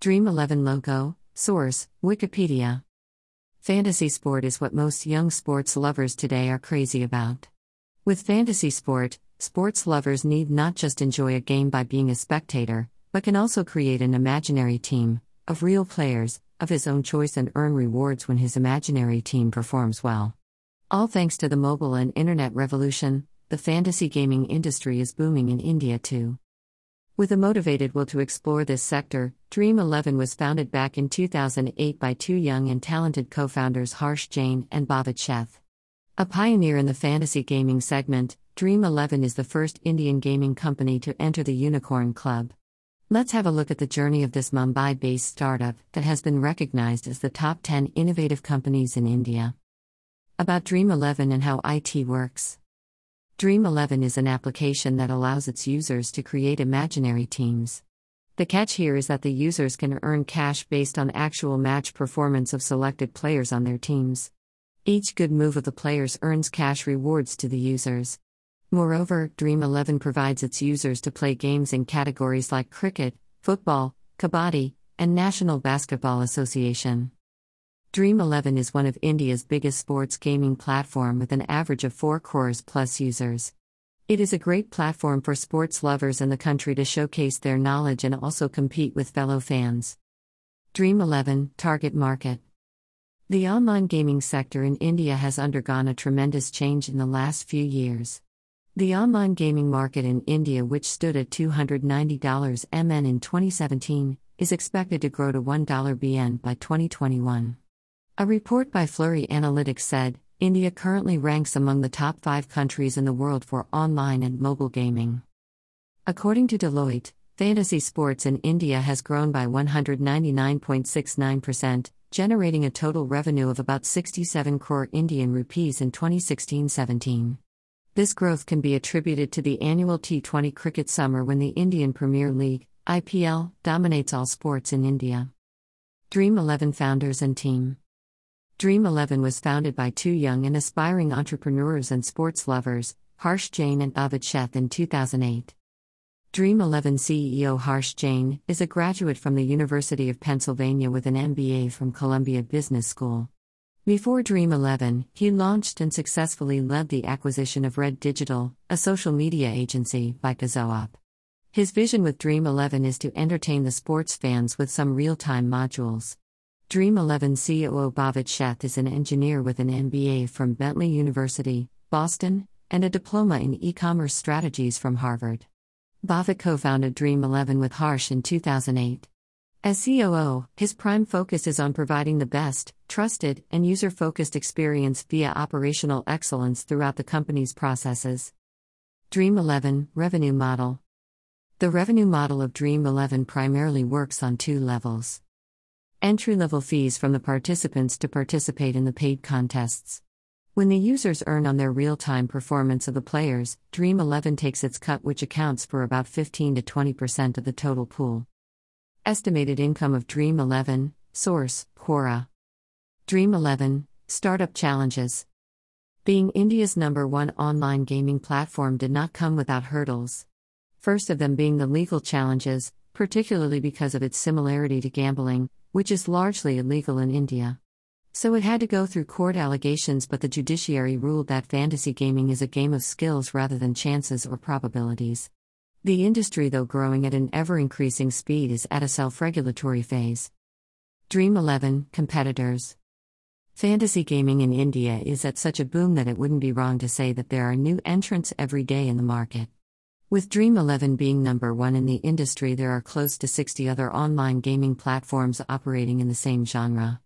Dream 11 logo, source, Wikipedia. Fantasy sport is what most young sports lovers today are crazy about. With fantasy sport, sports lovers need not just enjoy a game by being a spectator, but can also create an imaginary team of real players of his own choice and earn rewards when his imaginary team performs well. All thanks to the mobile and internet revolution, the fantasy gaming industry is booming in India too. With a motivated will to explore this sector, Dream 11 was founded back in 2008 by two young and talented co founders Harsh Jain and Bhavit Sheth. A pioneer in the fantasy gaming segment, Dream 11 is the first Indian gaming company to enter the Unicorn Club. Let's have a look at the journey of this Mumbai based startup that has been recognized as the top 10 innovative companies in India. About Dream 11 and how IT works. Dream 11 is an application that allows its users to create imaginary teams. The catch here is that the users can earn cash based on actual match performance of selected players on their teams. Each good move of the players earns cash rewards to the users. Moreover, Dream 11 provides its users to play games in categories like cricket, football, kabaddi, and National Basketball Association. Dream 11 is one of India's biggest sports gaming platform with an average of 4 crores plus users. It is a great platform for sports lovers in the country to showcase their knowledge and also compete with fellow fans. Dream 11 Target Market The online gaming sector in India has undergone a tremendous change in the last few years. The online gaming market in India, which stood at $290 MN in 2017, is expected to grow to $1 BN by 2021. A report by Flurry Analytics said India currently ranks among the top five countries in the world for online and mobile gaming. According to Deloitte, fantasy sports in India has grown by 199.69%, generating a total revenue of about 67 crore Indian rupees in 2016 17. This growth can be attributed to the annual T20 cricket summer when the Indian Premier League, IPL, dominates all sports in India. Dream 11 founders and team. Dream 11 was founded by two young and aspiring entrepreneurs and sports lovers, Harsh Jain and Bhavit Sheth, in 2008. Dream 11 CEO Harsh Jain is a graduate from the University of Pennsylvania with an MBA from Columbia Business School. Before Dream 11, he launched and successfully led the acquisition of Red Digital, a social media agency, by Kazoop. His vision with Dream 11 is to entertain the sports fans with some real time modules. Dream 11 COO Bhavit Sheth is an engineer with an MBA from Bentley University, Boston, and a diploma in e commerce strategies from Harvard. Bhavit co founded Dream 11 with Harsh in 2008. As COO, his prime focus is on providing the best, trusted, and user focused experience via operational excellence throughout the company's processes. Dream 11 Revenue Model The revenue model of Dream 11 primarily works on two levels entry level fees from the participants to participate in the paid contests. When the users earn on their real time performance of the players, Dream 11 takes its cut, which accounts for about 15 to 20% of the total pool. Estimated income of Dream 11, source, Quora. Dream 11, Startup Challenges. Being India's number one online gaming platform did not come without hurdles. First of them being the legal challenges, particularly because of its similarity to gambling, which is largely illegal in India. So it had to go through court allegations, but the judiciary ruled that fantasy gaming is a game of skills rather than chances or probabilities. The industry, though growing at an ever increasing speed, is at a self regulatory phase. Dream 11 Competitors Fantasy gaming in India is at such a boom that it wouldn't be wrong to say that there are new entrants every day in the market. With Dream 11 being number one in the industry, there are close to 60 other online gaming platforms operating in the same genre.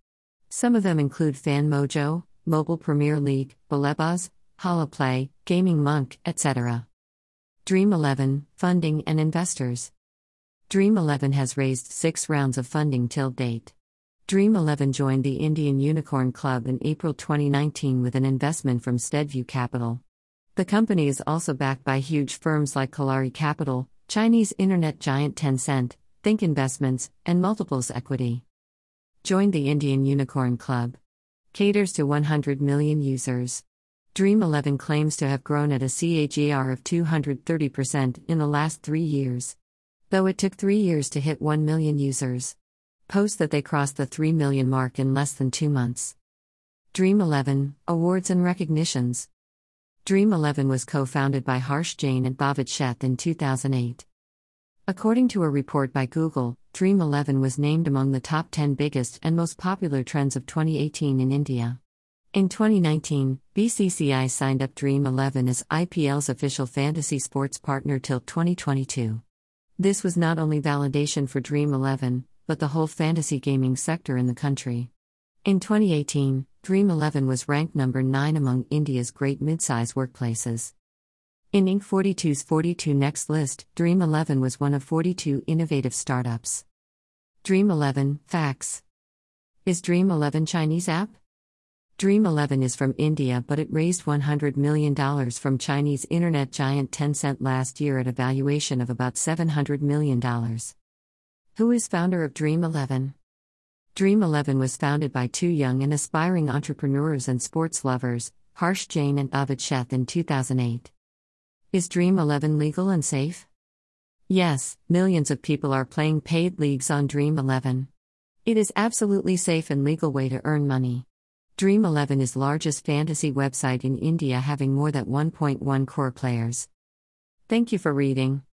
Some of them include FanMojo, Mobile Premier League, BalleBaazi, HalaPlay, Gaming Monk, etc. Dream 11 Funding and Investors Dream 11 has raised six rounds of funding till date. Dream 11 joined the Indian Unicorn Club in April 2019 with an investment from Steadview Capital. The company is also backed by huge firms like Kalari Capital, Chinese internet giant Tencent, Think Investments, and Multiples Equity. Join the Indian Unicorn Club. Caters to 100 million users. Dream 11 claims to have grown at a CAGR of 230% in the last three years. Though it took three years to hit 1 million users. post that they crossed the 3 million mark in less than two months. Dream 11 Awards and Recognitions Dream 11 was co founded by Harsh Jain and Bhavit Sheth in 2008. According to a report by Google, Dream 11 was named among the top 10 biggest and most popular trends of 2018 in India. In 2019, BCCI signed up Dream 11 as IPL's official fantasy sports partner till 2022. This was not only validation for Dream 11, but the whole fantasy gaming sector in the country. In 2018, Dream 11 was ranked number 9 among India's great midsize workplaces. In Inc. 42's 42 Next list, Dream 11 was one of 42 innovative startups. Dream 11 Facts Is Dream 11 Chinese app? Dream 11 is from India, but it raised $100 million from Chinese internet giant Tencent last year at a valuation of about $700 million. Who is founder of Dream 11? Dream 11 was founded by two young and aspiring entrepreneurs and sports lovers, Harsh Jain and Bhavit Sheth, in 2008. Is Dream 11 legal and safe? Yes, millions of people are playing paid leagues on Dream 11. It is absolutely safe and legal way to earn money. Dream 11 is largest fantasy website in India having more than 1.1 crore players. Thank you for reading.